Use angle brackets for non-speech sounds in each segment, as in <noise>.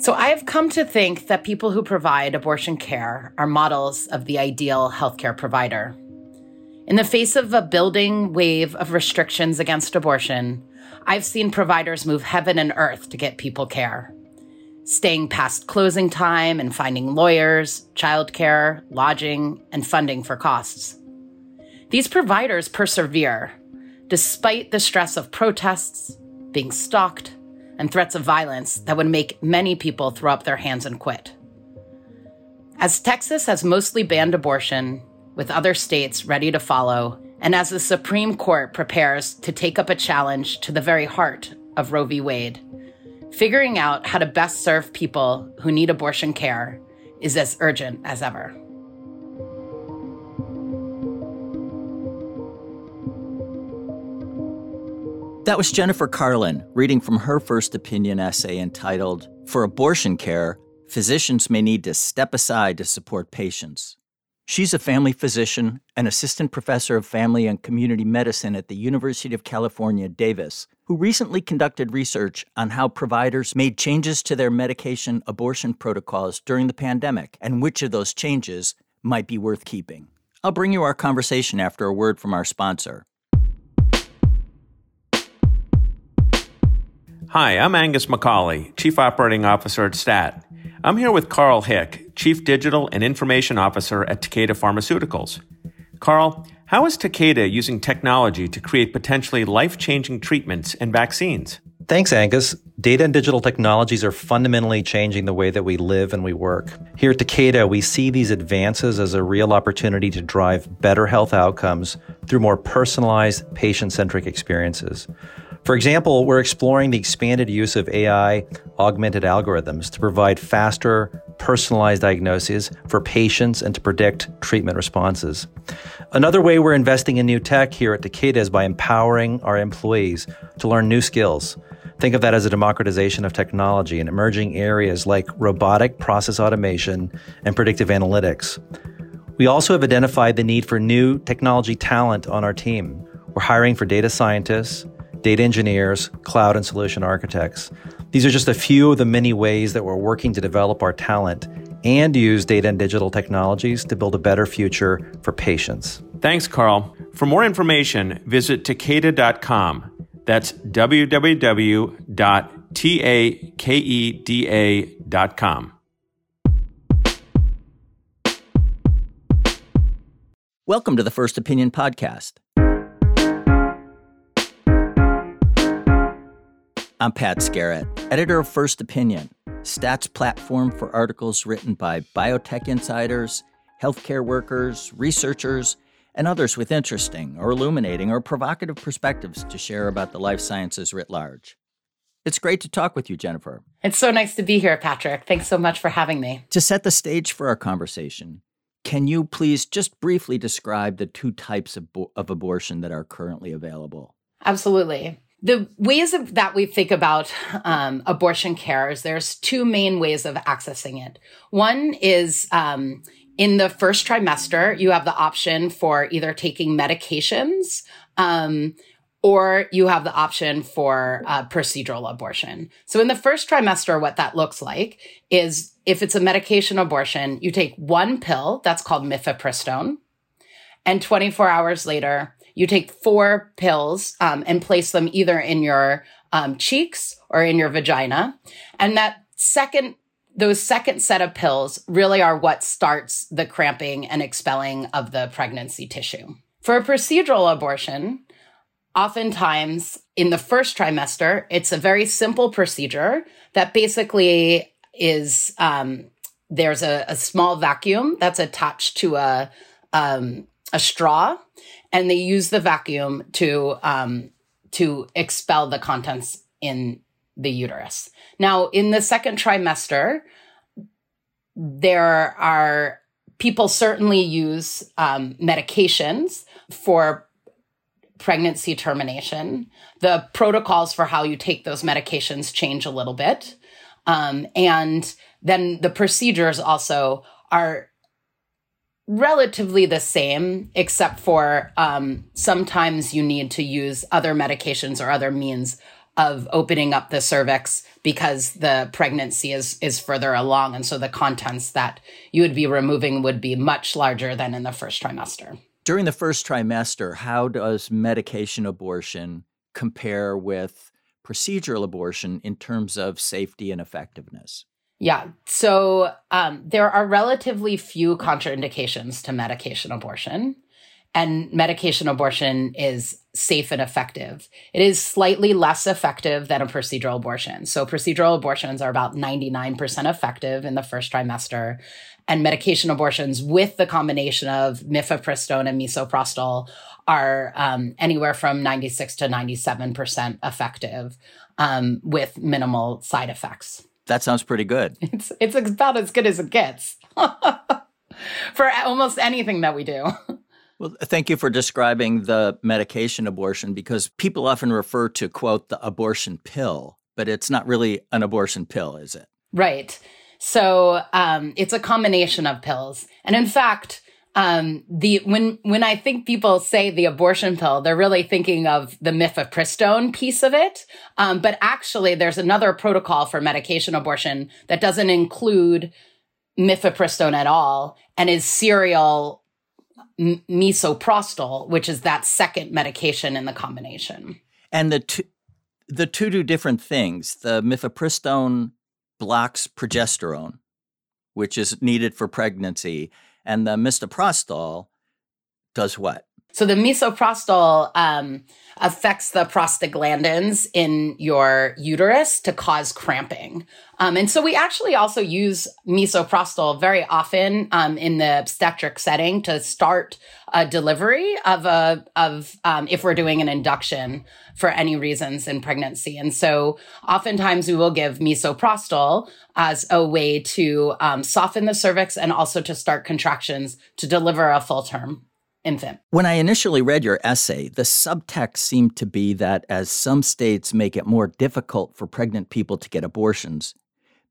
So I've come to think that people who provide abortion care are models of the ideal healthcare provider. In the face of a building wave of restrictions against abortion, I've seen providers move heaven and earth to get people care. Staying past closing time and finding lawyers, childcare, lodging, and funding for costs. These providers persevere despite the stress of protests, being stalked, and threats of violence that would make many people throw up their hands and quit. As Texas has mostly banned abortion, with other states ready to follow, and as the Supreme Court prepares to take up a challenge to the very heart of Roe v. Wade, figuring out how to best serve people who need abortion care is as urgent as ever. That was Jennifer Karlin reading from her first opinion essay entitled, For Abortion Care Physicians May Need to Step Aside to Support Patients. She's a family physician and assistant professor of family and community medicine at the University of California, Davis, who recently conducted research on how providers made changes to their medication abortion protocols during the pandemic and which of those changes might be worth keeping. I'll bring you our conversation after a word from our sponsor. Hi, I'm Angus McCauley, Chief Operating Officer at STAT. I'm here with Carl Hick, Chief Digital and Information Officer at Takeda Pharmaceuticals. Carl, how is Takeda using technology to create potentially life changing treatments and vaccines? Thanks, Angus. Data and digital technologies are fundamentally changing the way that we live and we work. Here at Takeda, we see these advances as a real opportunity to drive better health outcomes through more personalized, patient centric experiences. For example, we're exploring the expanded use of AI augmented algorithms to provide faster, personalized diagnoses for patients and to predict treatment responses. Another way we're investing in new tech here at Takeda is by empowering our employees to learn new skills. Think of that as a democratization of technology in emerging areas like robotic process automation and predictive analytics. We also have identified the need for new technology talent on our team. We're hiring for data scientists, data engineers, cloud and solution architects. These are just a few of the many ways that we're working to develop our talent and use data and digital technologies to build a better future for patients. Thanks, Carl. For more information, visit Takeda.com. That's www.takeda.com. Welcome to the First Opinion Podcast. I'm Pat Skerrett, editor of First Opinion, Stat's platform for articles written by biotech insiders, healthcare workers, researchers, and others with interesting or illuminating or provocative perspectives to share about the life sciences writ large. It's great to talk with you, Jennifer. It's so nice to be here, Patrick. Thanks so much for having me. To set the stage for our conversation, can you please just briefly describe the two types of, bo- of abortion that are currently available? Absolutely the ways of, that we think about um, abortion care is there's two main ways of accessing it. One is um, in the first trimester, you have the option for either taking medications um, or you have the option for uh, procedural abortion. So in the first trimester, what that looks like is if it's a medication abortion, you take one pill that's called mifepristone, and 24 hours later, you take four pills um, and place them either in your um, cheeks or in your vagina. And that second, those second set of pills really are what starts the cramping and expelling of the pregnancy tissue. For a procedural abortion, oftentimes in the first trimester, it's a very simple procedure that basically is um, there's a, a, small vacuum that's attached to a um, a straw and they use the vacuum to um, to expel the contents in the uterus. Now, in the second trimester, there are people certainly use um, medications for pregnancy termination. The protocols for how you take those medications change a little bit. Um, and then the procedures also are relatively the same, except for um, sometimes you need to use other medications or other means of opening up the cervix because the pregnancy is is further along and so the contents that you would be removing would be much larger than in the first trimester. During the first trimester, how does medication abortion compare with procedural abortion in terms of safety and effectiveness? Yeah. So um, there are relatively few contraindications to medication abortion and medication abortion is safe and effective. It is slightly less effective than a procedural abortion. So procedural abortions are about 99% effective in the first trimester and medication abortions with the combination of mifepristone and misoprostol are um, anywhere from 96 to 97% effective um, with minimal side effects. That sounds pretty good. <laughs> It's, it's about as good as it gets <laughs> for almost anything that we do. Well, thank you for describing the medication abortion because people often refer to, quote, the abortion pill, but it's not really an abortion pill, is it? Right. So um, it's a combination of pills. And in fact, um, the when when I think people say the abortion pill, they're really thinking of the mifepristone piece of it. Um, but actually, there's another protocol for medication abortion that doesn't include mifepristone at all and is serial misoprostol, which is that second medication in the combination. And the two, the two do different things. The mifepristone blocks progesterone, which is needed for pregnancy, and the Mister misoprostol does what? So the misoprostol um, affects the prostaglandins in your uterus to cause cramping. Um, and so we actually also use misoprostol very often um, in the obstetric setting to start a delivery of a of um, if we're doing an induction for any reasons in pregnancy. And so oftentimes we will give misoprostol as a way to um, soften the cervix and also to start contractions to deliver a full term infant. When I initially read your essay, the subtext seemed to be that as some states make it more difficult for pregnant people to get abortions,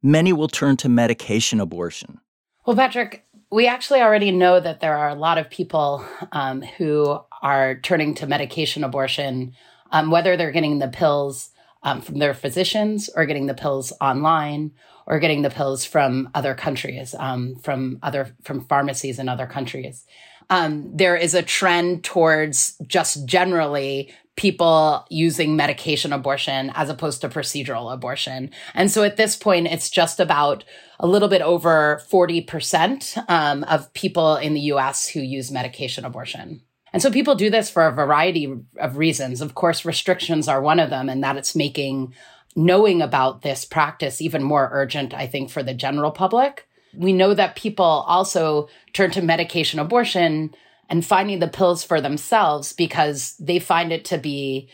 many will turn to medication abortion. Well, Patrick, we actually already know that there are a lot of people um, who are turning to medication abortion, um, whether they're getting the pills um, from their physicians or getting the pills online or getting the pills from other countries, um, from other from pharmacies in other countries um, there is a trend towards just generally people using medication abortion as opposed to procedural abortion. And so at this point, it's just about a little bit over 40% um, of people in the US who use medication abortion. And so people do this for a variety of reasons. Of course, restrictions are one of them, and that it's making knowing about this practice even more urgent, I think, for the general public. We know that people also turn to medication abortion and finding the pills for themselves because they find it to be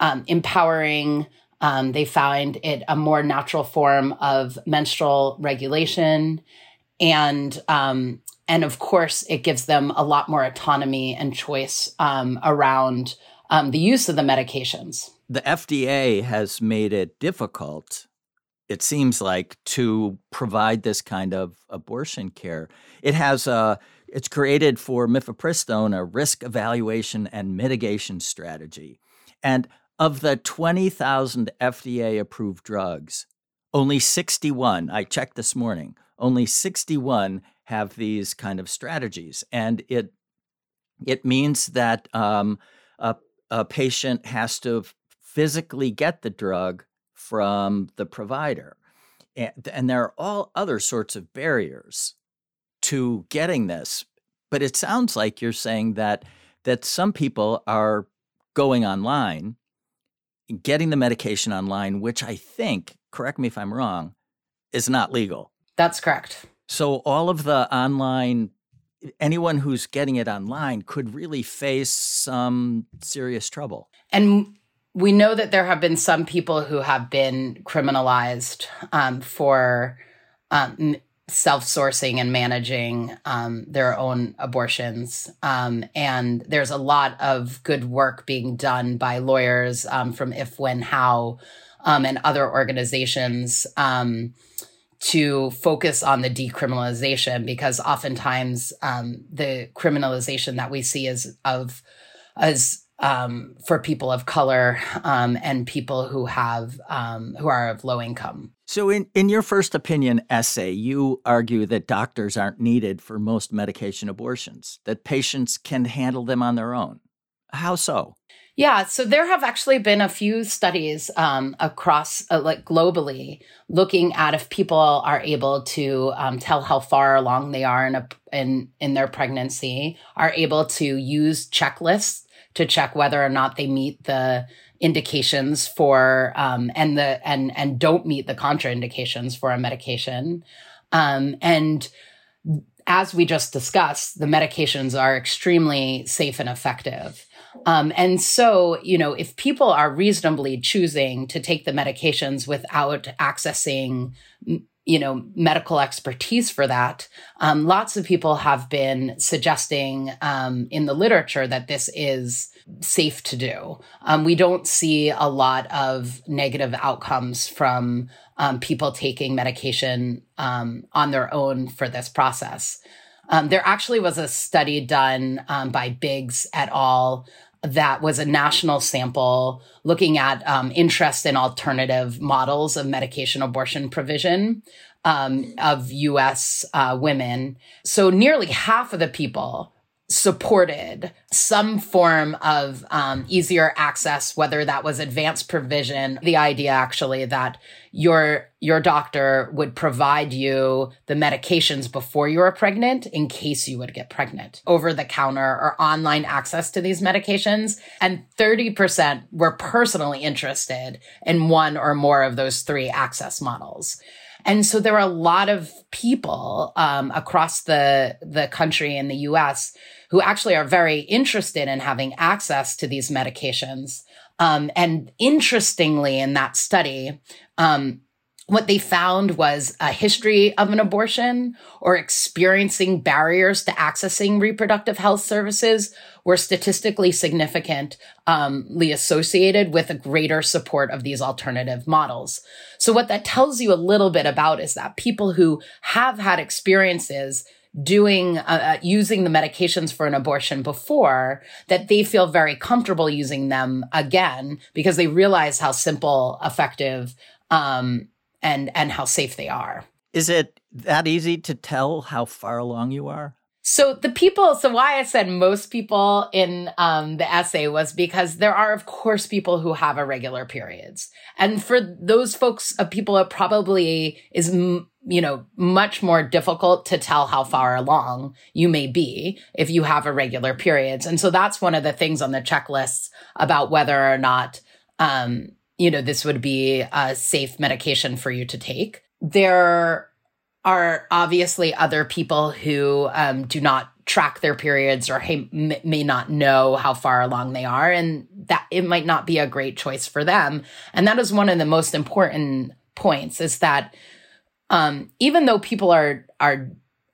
um, empowering. Um, they find it a more natural form of menstrual regulation. And, um, and of course, it gives them a lot more autonomy and choice um, around um, the use of the medications. The FDA has made it difficult it seems like to provide this kind of abortion care. It has a it's created for mifepristone a risk evaluation and mitigation strategy. And of the 20,000 FDA approved drugs, only 61, I checked this morning, only 61 have these kind of strategies. And it it means that um, a, a patient has to physically get the drug from the provider. And, and there are all other sorts of barriers to getting this. But it sounds like you're saying that that some people are going online, getting the medication online, which I think, correct me if I'm wrong, is not legal. That's correct. So all of the online anyone who's getting it online could really face some serious trouble. And we know that there have been some people who have been criminalized um, for um, self-sourcing and managing um, their own abortions. Um, and there's a lot of good work being done by lawyers um, from If/When/How um, and other organizations to focus on the decriminalization because oftentimes the criminalization that we see is of as um, for people of color um, and people who have um, who are of low income. So, in, in your first opinion essay, you argue that doctors aren't needed for most medication abortions, that patients can handle them on their own. How so? Yeah, so there have actually been a few studies um, across, uh, like globally, looking at if people are able to um, tell how far along they are in a in in their pregnancy, are able to use checklists to check whether or not they meet the indications for um, and the and and don't meet the contraindications for a medication, um, and as we just discussed, the medications are extremely safe and effective. Um, and so, you know, if people are reasonably choosing to take the medications without accessing, you know, medical expertise for that, um, lots of people have been suggesting um, in the literature that this is safe to do. Um, we don't see a lot of negative outcomes from um, people taking medication um, on their own for this process. Um, there actually was a study done um, by Biggs et al. That was a national sample looking at um, interest in alternative models of medication abortion provision um, of US uh, women. So nearly half of the people supported some form of um, easier access whether that was advanced provision the idea actually that your your doctor would provide you the medications before you were pregnant in case you would get pregnant over the counter or online access to these medications and 30% were personally interested in one or more of those three access models and so there are a lot of people um, across the the country in the U.S. who actually are very interested in having access to these medications. Um, and interestingly, in that study, um, what they found was a history of an abortion or experiencing barriers to accessing reproductive health services were statistically significantly um, associated with a greater support of these alternative models. So what that tells you a little bit about is that people who have had experiences doing uh, uh using the medications for an abortion before that they feel very comfortable using them again because they realize how simple effective um, and and how safe they are. Is it that easy to tell how far along you are? So the people, so why I said most people in um, the essay was because there are, of course, people who have irregular periods, and for those folks, uh, people, it probably is, you know, much more difficult to tell how far along you may be if you have irregular periods, and so that's one of the things on the checklists about whether or not um, you know, this would be a safe medication for you to take. There are obviously other people who um, do not track their periods or may not know how far along they are, and that it might not be a great choice for them. And that is one of the most important points: is that um, even though people are are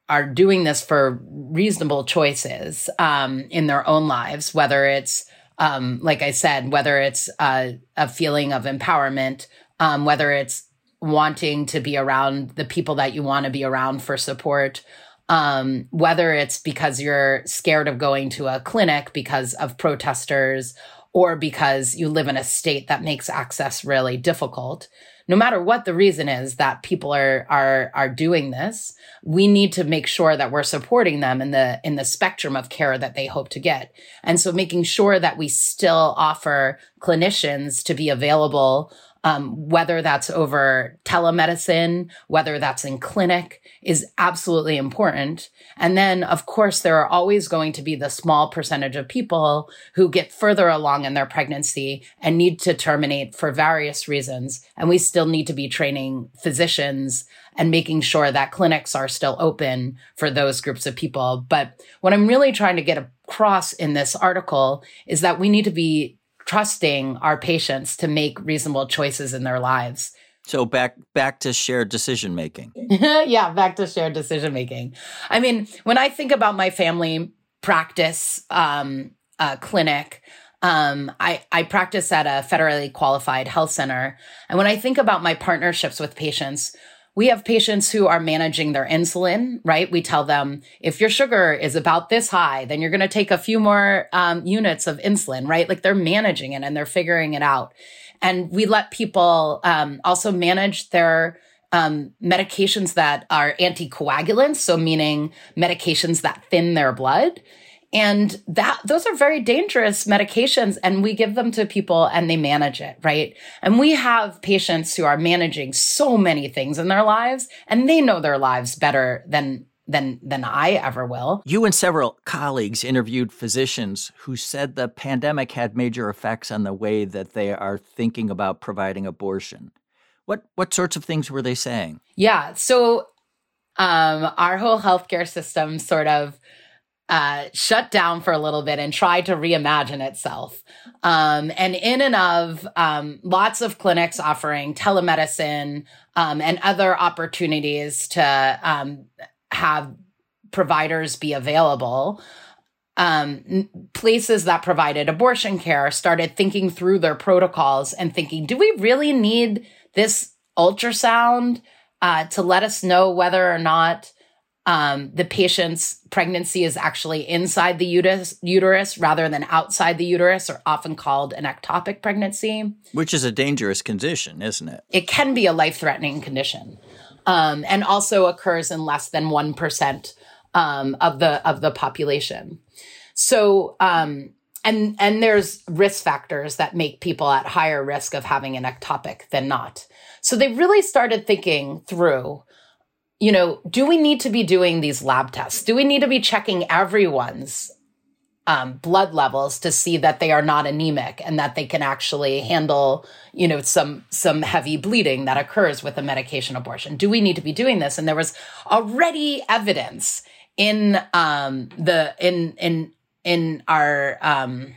are doing this for reasonable choices um, in their own lives, whether it's um, like I said, whether it's a, a feeling of empowerment, um, whether it's wanting to be around the people that you want to be around for support, um, whether it's because you're scared of going to a clinic because of protesters or because you live in a state that makes access really difficult no matter what the reason is that people are are are doing this we need to make sure that we're supporting them in the in the spectrum of care that they hope to get. And so making sure that we still offer clinicians to be available um, whether that's over telemedicine, whether that's in clinic, is absolutely important. And then, of course, there are always going to be the small percentage of people who get further along in their pregnancy and need to terminate for various reasons. And we still need to be training physicians and making sure that clinics are still open for those groups of people. But what I'm really trying to get across in this article is that we need to be trusting our patients to make reasonable choices in their lives. So back back to shared decision making. <laughs> yeah, back to shared decision making. I mean, when I think about my family practice um, uh, clinic, um, I, I practice at a federally qualified health center. And when I think about my partnerships with patients, we have patients who are managing their insulin, right? We tell them if your sugar is about this high, then you're going to take a few more um, units of insulin, right? Like they're managing it and they're figuring it out. And we let people um, also manage their um, medications that are anticoagulants, so meaning medications that thin their blood. And that those are very dangerous medications and we give them to people and they manage it, right? And we have patients who are managing so many things in their lives and they know their lives better than than than I ever will. You and several colleagues interviewed physicians who said the pandemic had major effects on the way that they are thinking about providing abortion. What what sorts of things were they saying? Yeah, so um, our whole healthcare system sort of uh, shut down for a little bit and tried to reimagine itself. Um, and in and of um, lots of clinics offering telemedicine um, and other opportunities to um, have providers be available. Um, places that provided abortion care started thinking through their protocols and thinking, do we really need this ultrasound uh, to let us know whether or not um, the patient's pregnancy is actually inside the uterus, uterus rather than outside the uterus, or often called an ectopic pregnancy. Which is a dangerous condition, isn't it? It can be a life threatening condition um, and also occurs in less than 1% um, of, the, of the population. So, um, and, and there's risk factors that make people at higher risk of having an ectopic than not. So they really started thinking through you know, do we need to be doing these lab tests? Do we need to be checking everyone's um, blood levels to see that they are not anemic and that they can actually handle, you know, some some heavy bleeding that occurs with a medication abortion? Do we need to be doing this? And there was already evidence in um, the in in in our um,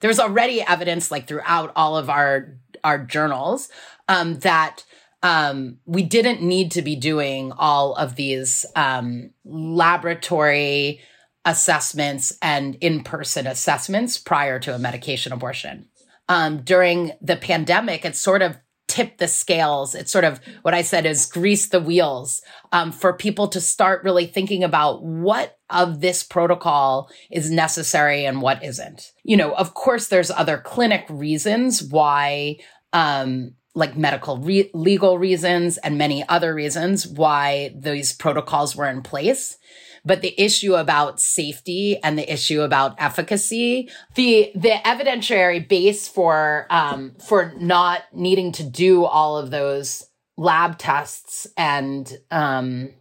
there was already evidence like throughout all of our our journals um, that um, we didn't need to be doing all of these um, laboratory assessments and in person assessments prior to a medication abortion. Um, during the pandemic, it sort of tipped the scales. It's sort of what I said is grease the wheels um, for people to start really thinking about what of this protocol is necessary and what isn't. You know, of course, there's other clinic reasons why um, like medical re- legal reasons and many other reasons why these protocols were in place. But the issue about safety and the issue about efficacy the the evidentiary base for um, for not needing to do all of those lab tests and um,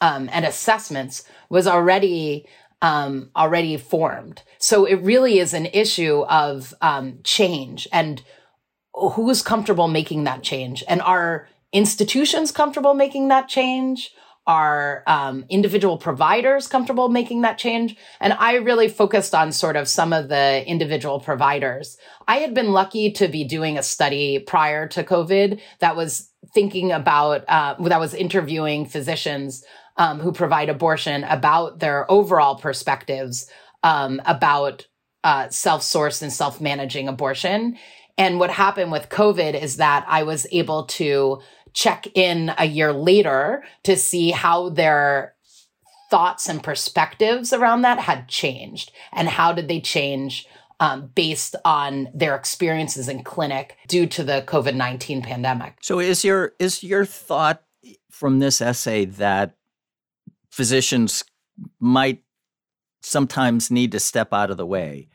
um, and assessments was already um, already formed. So it really is an issue of um, change and who's comfortable making that change? And are institutions comfortable making that change? Are um, individual providers comfortable making that change? And I really focused on sort of some of the individual providers. I had been lucky to be doing a study prior to COVID that was thinking about, uh, that was interviewing physicians um, who provide abortion about their overall perspectives um, about uh, self-sourced and self-managing abortion. And what happened with COVID is that I was able to check in a year later to see how their thoughts and perspectives around that had changed and how did they change um, based on their experiences in clinic due to the COVID nineteen pandemic. So, is your is your thought from this essay that physicians might sometimes need to step out of the way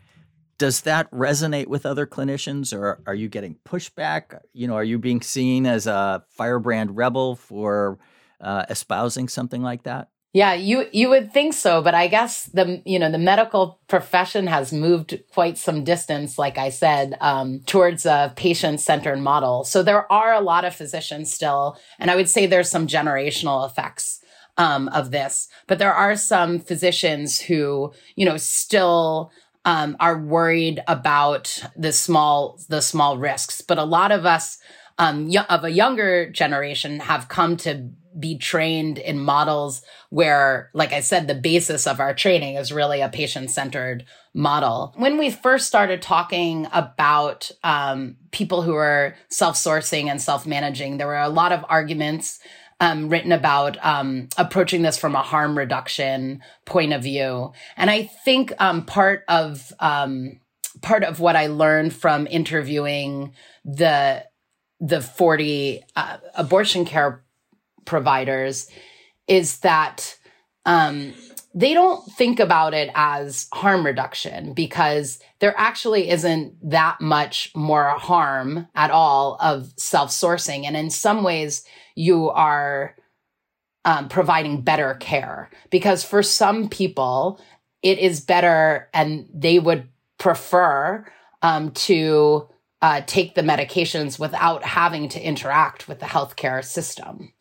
does that resonate with other clinicians or are you getting pushback? You know are you being seen as a firebrand rebel for uh, espousing something like that? Yeah you you would think so but i guess the you know the medical profession has moved quite some distance like i said um, towards a patient-centered model. So there are a lot of physicians still and i would say there's some generational effects um, of this but there are some physicians who you know still um, are worried about the small the small risks. But a lot of us um, y- of a younger generation have come to be trained in models where, like I said, the basis of our training is really a patient centered model. When we first started talking about um, people who are self sourcing and self managing, there were a lot of arguments um, written about um, approaching this from a harm reduction point of view. And I think um, part of um, part of what I learned from interviewing the the 40 uh, abortion care providers is that um, they don't think about it as harm reduction because there actually isn't that much more harm at all of self sourcing. And in some ways, you are um, providing better care because for some people, it is better and they would prefer um, to uh, take the medications without having to interact with the healthcare system.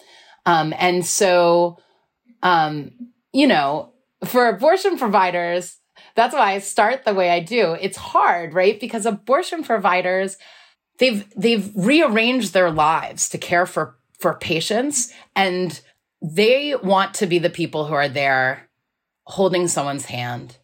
Um, and so, um, you know, for abortion providers, that's why I start the way I do. It's hard, right? Because abortion providers, they've, they've rearranged their lives to care for, for patients and they want to be the people who are there holding someone's hand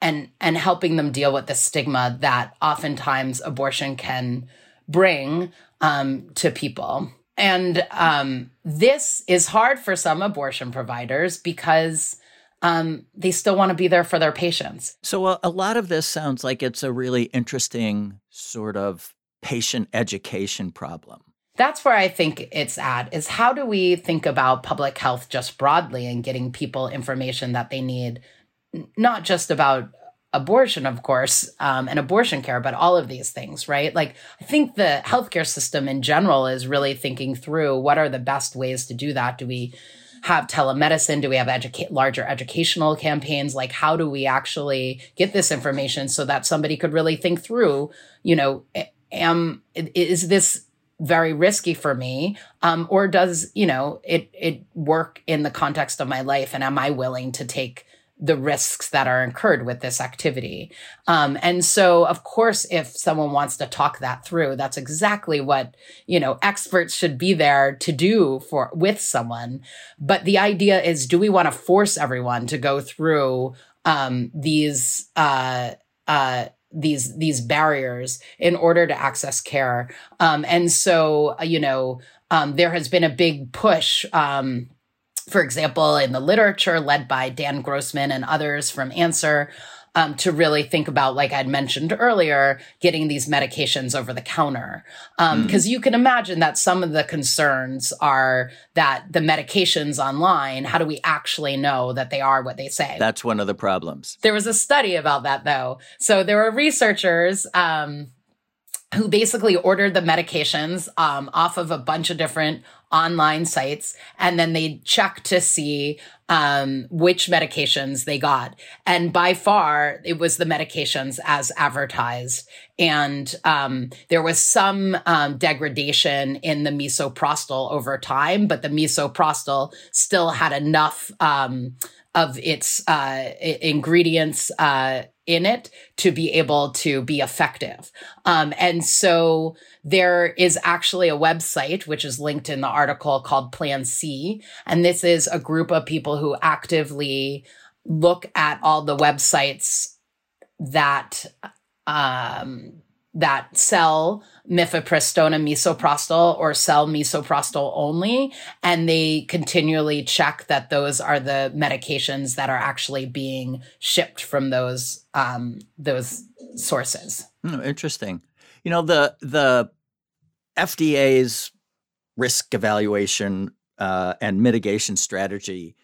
and, and helping them deal with the stigma that oftentimes abortion can bring, um, to people. And, um, this is hard for some abortion providers because, um, they still want to be there for their patients. So, a, a lot of this sounds like it's a really interesting sort of patient education problem. That's where I think it's at is how do we think about public health just broadly and getting people information that they need, not just about abortion, of course, um, and abortion care, but all of these things, right? Like, I think the healthcare system in general is really thinking through what are the best ways to do that. Do we have telemedicine? Do we have educate larger educational campaigns? Like, how do we actually get this information so that somebody could really think through, you know, am, is this very risky for me? Um, or does, you know, it, it work in the context of my life? And am I willing to take the risks that are incurred with this activity. Um, and so, of course, if someone wants to talk that through, that's exactly what, you know, experts should be there to do for, with someone. But the idea is, do we want to force everyone to go through, um, these, uh, uh, these these barriers in order to access care um, and so uh, you know um, there has been a big push um, for example, in the literature led by Dan Grossman and others from ANSIRH, um, to really think about, like I'd mentioned earlier, getting these medications over the counter. Because um, mm. you can imagine that some of the concerns are that the medications online, how do we actually know that they are what they say? That's one of the problems. There was a study about that, though. So there were researchers. Um, who basically ordered the medications um, off of a bunch of different online sites and then they check to see um, which medications they got. And by far, it was the medications as advertised. And um, there was some um, degradation in the misoprostol over time, but the misoprostol still had enough um, of its uh, ingredients uh, in it to be able to be effective. Um, and so there is actually a website, which is linked in the article called Plan C. And this is a group of people who actively look at all the websites that, um, that sell mifepristone and misoprostol or sell misoprostol only. And they continually check that those are the medications that are actually being shipped from those, um, those sources. Oh, interesting. You know, the, the FDA's risk evaluation uh, and mitigation strategy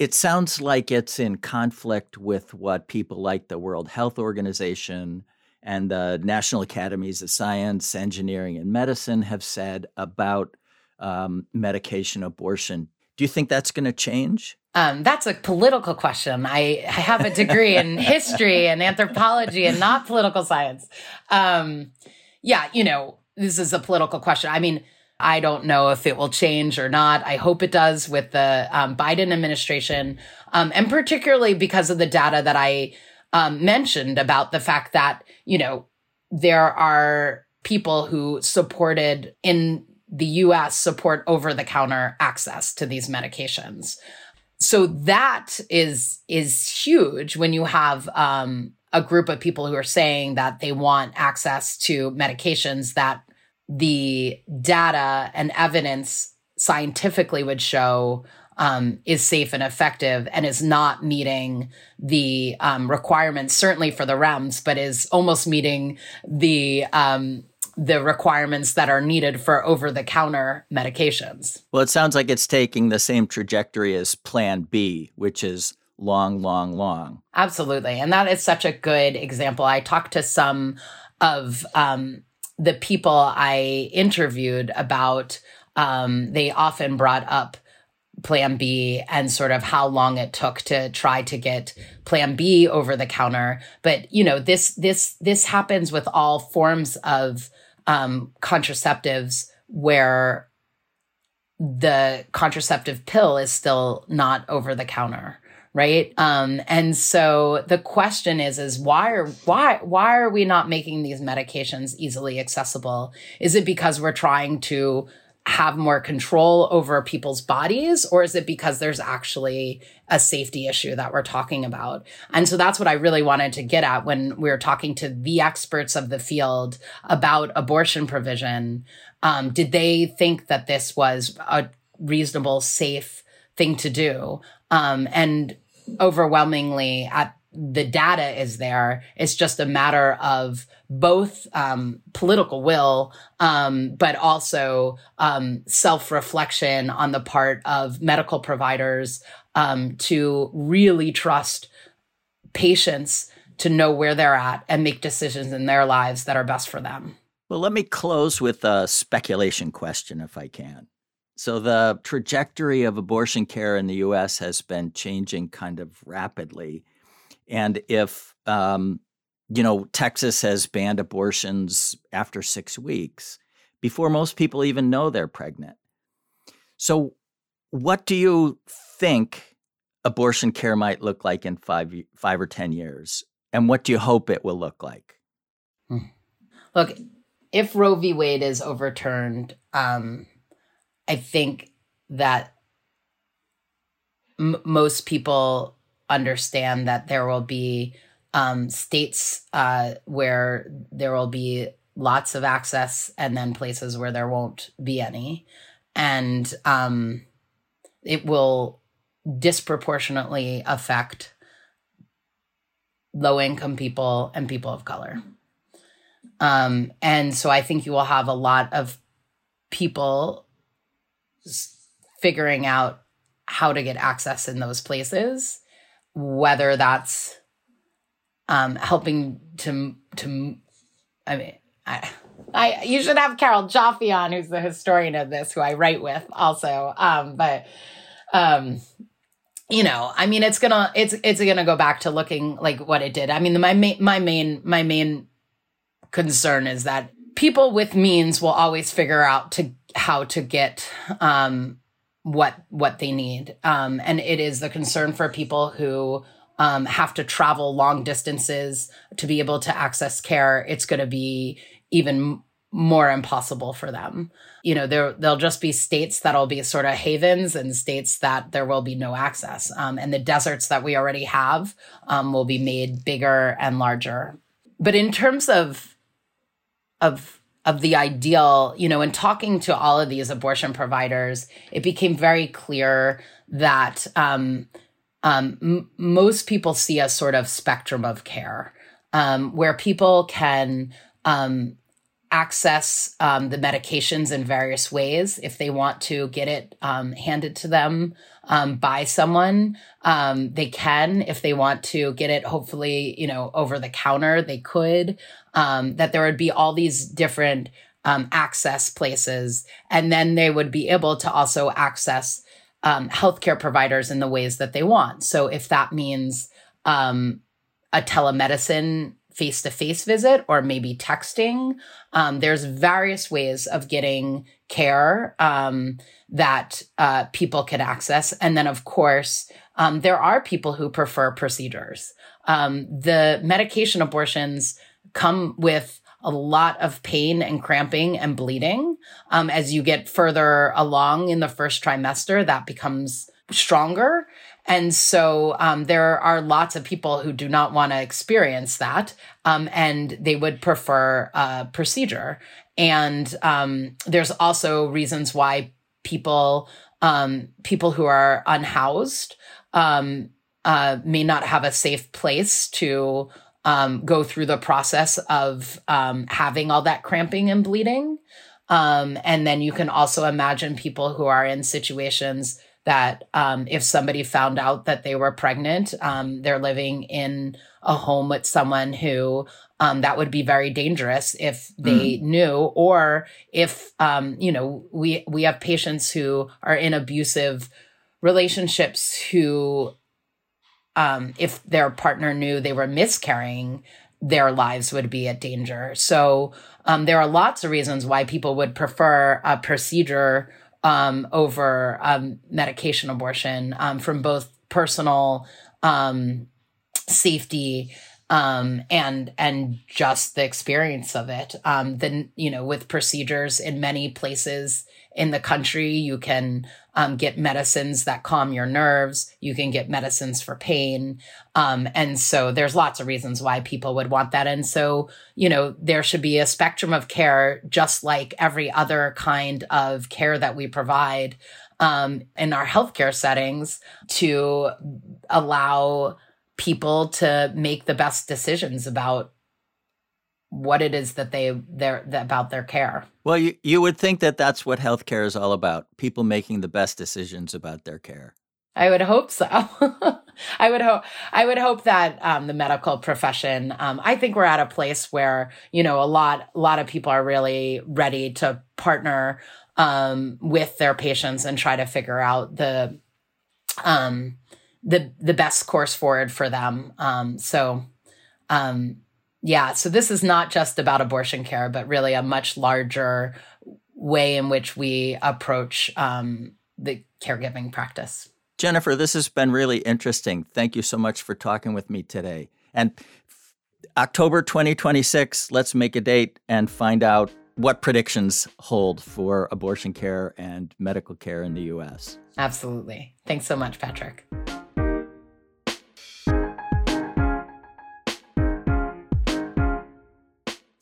it sounds like it's in conflict with what people like the World Health Organization and the National Academies of Science, Engineering, and Medicine have said about um, medication abortion. Do you think that's going to change? Um, that's a political question. I, I have a degree in <laughs> history and anthropology and not political science. Um, yeah, you know, this is a political question. I mean, I don't know if it will change or not. I hope it does with the um, Biden administration, um, and particularly because of the data that I um, mentioned about the fact that, you know, there are people who supported in the US support over the counter access to these medications. So that is is huge when you have um, a group of people who are saying that they want access to medications that the data and evidence scientifically would show um, is safe and effective and is not meeting the um, requirements, certainly for the REMS, but is almost meeting the um, the requirements that are needed for over the counter medications. Well, it sounds like it's taking the same trajectory as Plan B, which is long, long, long. Absolutely. And that is such a good example. I talked to some of um, the people I interviewed about, um, they often brought up plan B and sort of how long it took to try to get plan B over the counter. But, you know, this, this, this happens with all forms of um, contraceptives where the contraceptive pill is still not over the counter right um and so the question is is why are why why are we not making these medications easily accessible is it because we're trying to have more control over people's bodies or is it because there's actually a safety issue that we're talking about? And so that's what i really wanted to get at when we were talking to the experts of the field about abortion provision. Um, did they think that this was a reasonable safe thing to do? Um, and overwhelmingly at the data is there. It's just a matter of both um, political will, um, but also um, self reflection on the part of medical providers um, to really trust patients to know where they're at and make decisions in their lives that are best for them. Well, let me close with a speculation question, if I can. So, the trajectory of abortion care in the US has been changing kind of rapidly and if, um, you know, Texas has banned abortions after six weeks before most people even know they're pregnant. So, what do you think abortion care might look like in five, five or 10 years? And what do you hope it will look like? Hmm. Look, if Roe v. Wade is overturned, um, I think that m- most people understand that there will be um, states uh, where there will be lots of access and then places where there won't be any. And um, it will disproportionately affect low income people and people of color. Um, and so I think you will have a lot of people figuring out how to get access in those places whether that's um, helping to to I mean I, I you should have Carol Joffe on, who's the historian of this, who I write with also. Um, but um, you know, I mean, it's gonna it's it's gonna go back to looking like what it did. I mean, my main my main my main concern is that people with means will always figure out to how to get um what what they need. Um, and it is the concern for people who um, have to travel long distances to be able to access care. It's going to be even more impossible for them. You know there there'll just be states that'll be sort of havens and states that there will be no access. Um, and the deserts that we already have um, will be made bigger and larger. But in terms of of of the ideal, you know, in talking to all of these abortion providers, it became very clear that um, um, m- most people see a sort of spectrum of care um, where people can um, access um, the medications in various ways if they want to get it um, handed to them by someone. They can, if they want to get it, hopefully, you know, over the counter, they could. Um, that there would be all these different um, access places, and then they would be able to also access um, healthcare providers in the ways that they want. So if that means um, a telemedicine face to face visit or maybe texting. Um, there's various ways of getting care um, that uh, people can access. And then, of course, um, there are people who prefer procedures. Um, the medication abortions come with a lot of pain and cramping and bleeding. Um, as you get further along in the first trimester, that becomes stronger. And so um, there are lots of people who do not want to experience that, um, and they would prefer a procedure. And um, there's also reasons why people um, people who are unhoused um, uh, may not have a safe place to um, go through the process of um, having all that cramping and bleeding. Um, and then you can also imagine people who are in situations that um, if somebody found out that they were pregnant, um, they're living in a home with someone who um, that would be very dangerous if they mm. knew, or if um, you know, we we have patients who are in abusive relationships who, um, if their partner knew they were miscarrying, their lives would be at danger. So um, there are lots of reasons why people would prefer a procedure um, over um, medication abortion um, from both personal um, safety um, and and just the experience of it. Then you know, with procedures in many places in the country, you can um, get medicines that calm your nerves. You can get medicines for pain, um, and so there's lots of reasons why people would want that. And so you know, there should be a spectrum of care, just like every other kind of care that we provide um, in our healthcare settings, to allow people to make the best decisions about what it is that they they're about their care. Well, you you would think that that's what healthcare is all about: people making the best decisions about their care. I would hope so. <laughs> I would hope. I would hope that um, the medical profession. Um, I think we're at a place where you know a lot, a lot of people are really ready to partner um, with their patients and try to figure out the um, the the best course forward for them. Um, so, um, yeah. So this is not just about abortion care, but really a much larger way in which we approach um, the caregiving practice. Jennifer, this has been really interesting. Thank you so much for talking with me today. And October 2026, let's make a date and find out what predictions hold for abortion care and medical care in the US. Absolutely. Thanks so much, Patrick.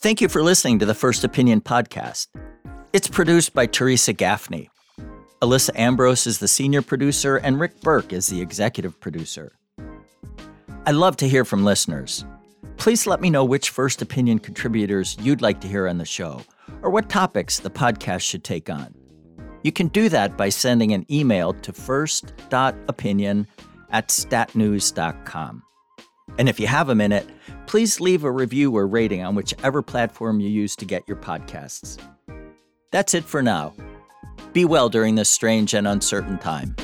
Thank you for listening to the First Opinion podcast. It's produced by Teresa Gaffney. Alyssa Ambrose is the senior producer, and Rick Berke is the executive producer. I love to hear from listeners. Please let me know which First Opinion contributors you'd like to hear on the show, or what topics the podcast should take on. You can do that by sending an email to first.opinion at statnews.com. And if you have a minute, please leave a review or rating on whichever platform you use to get your podcasts. That's it for now. Be well during this strange and uncertain time.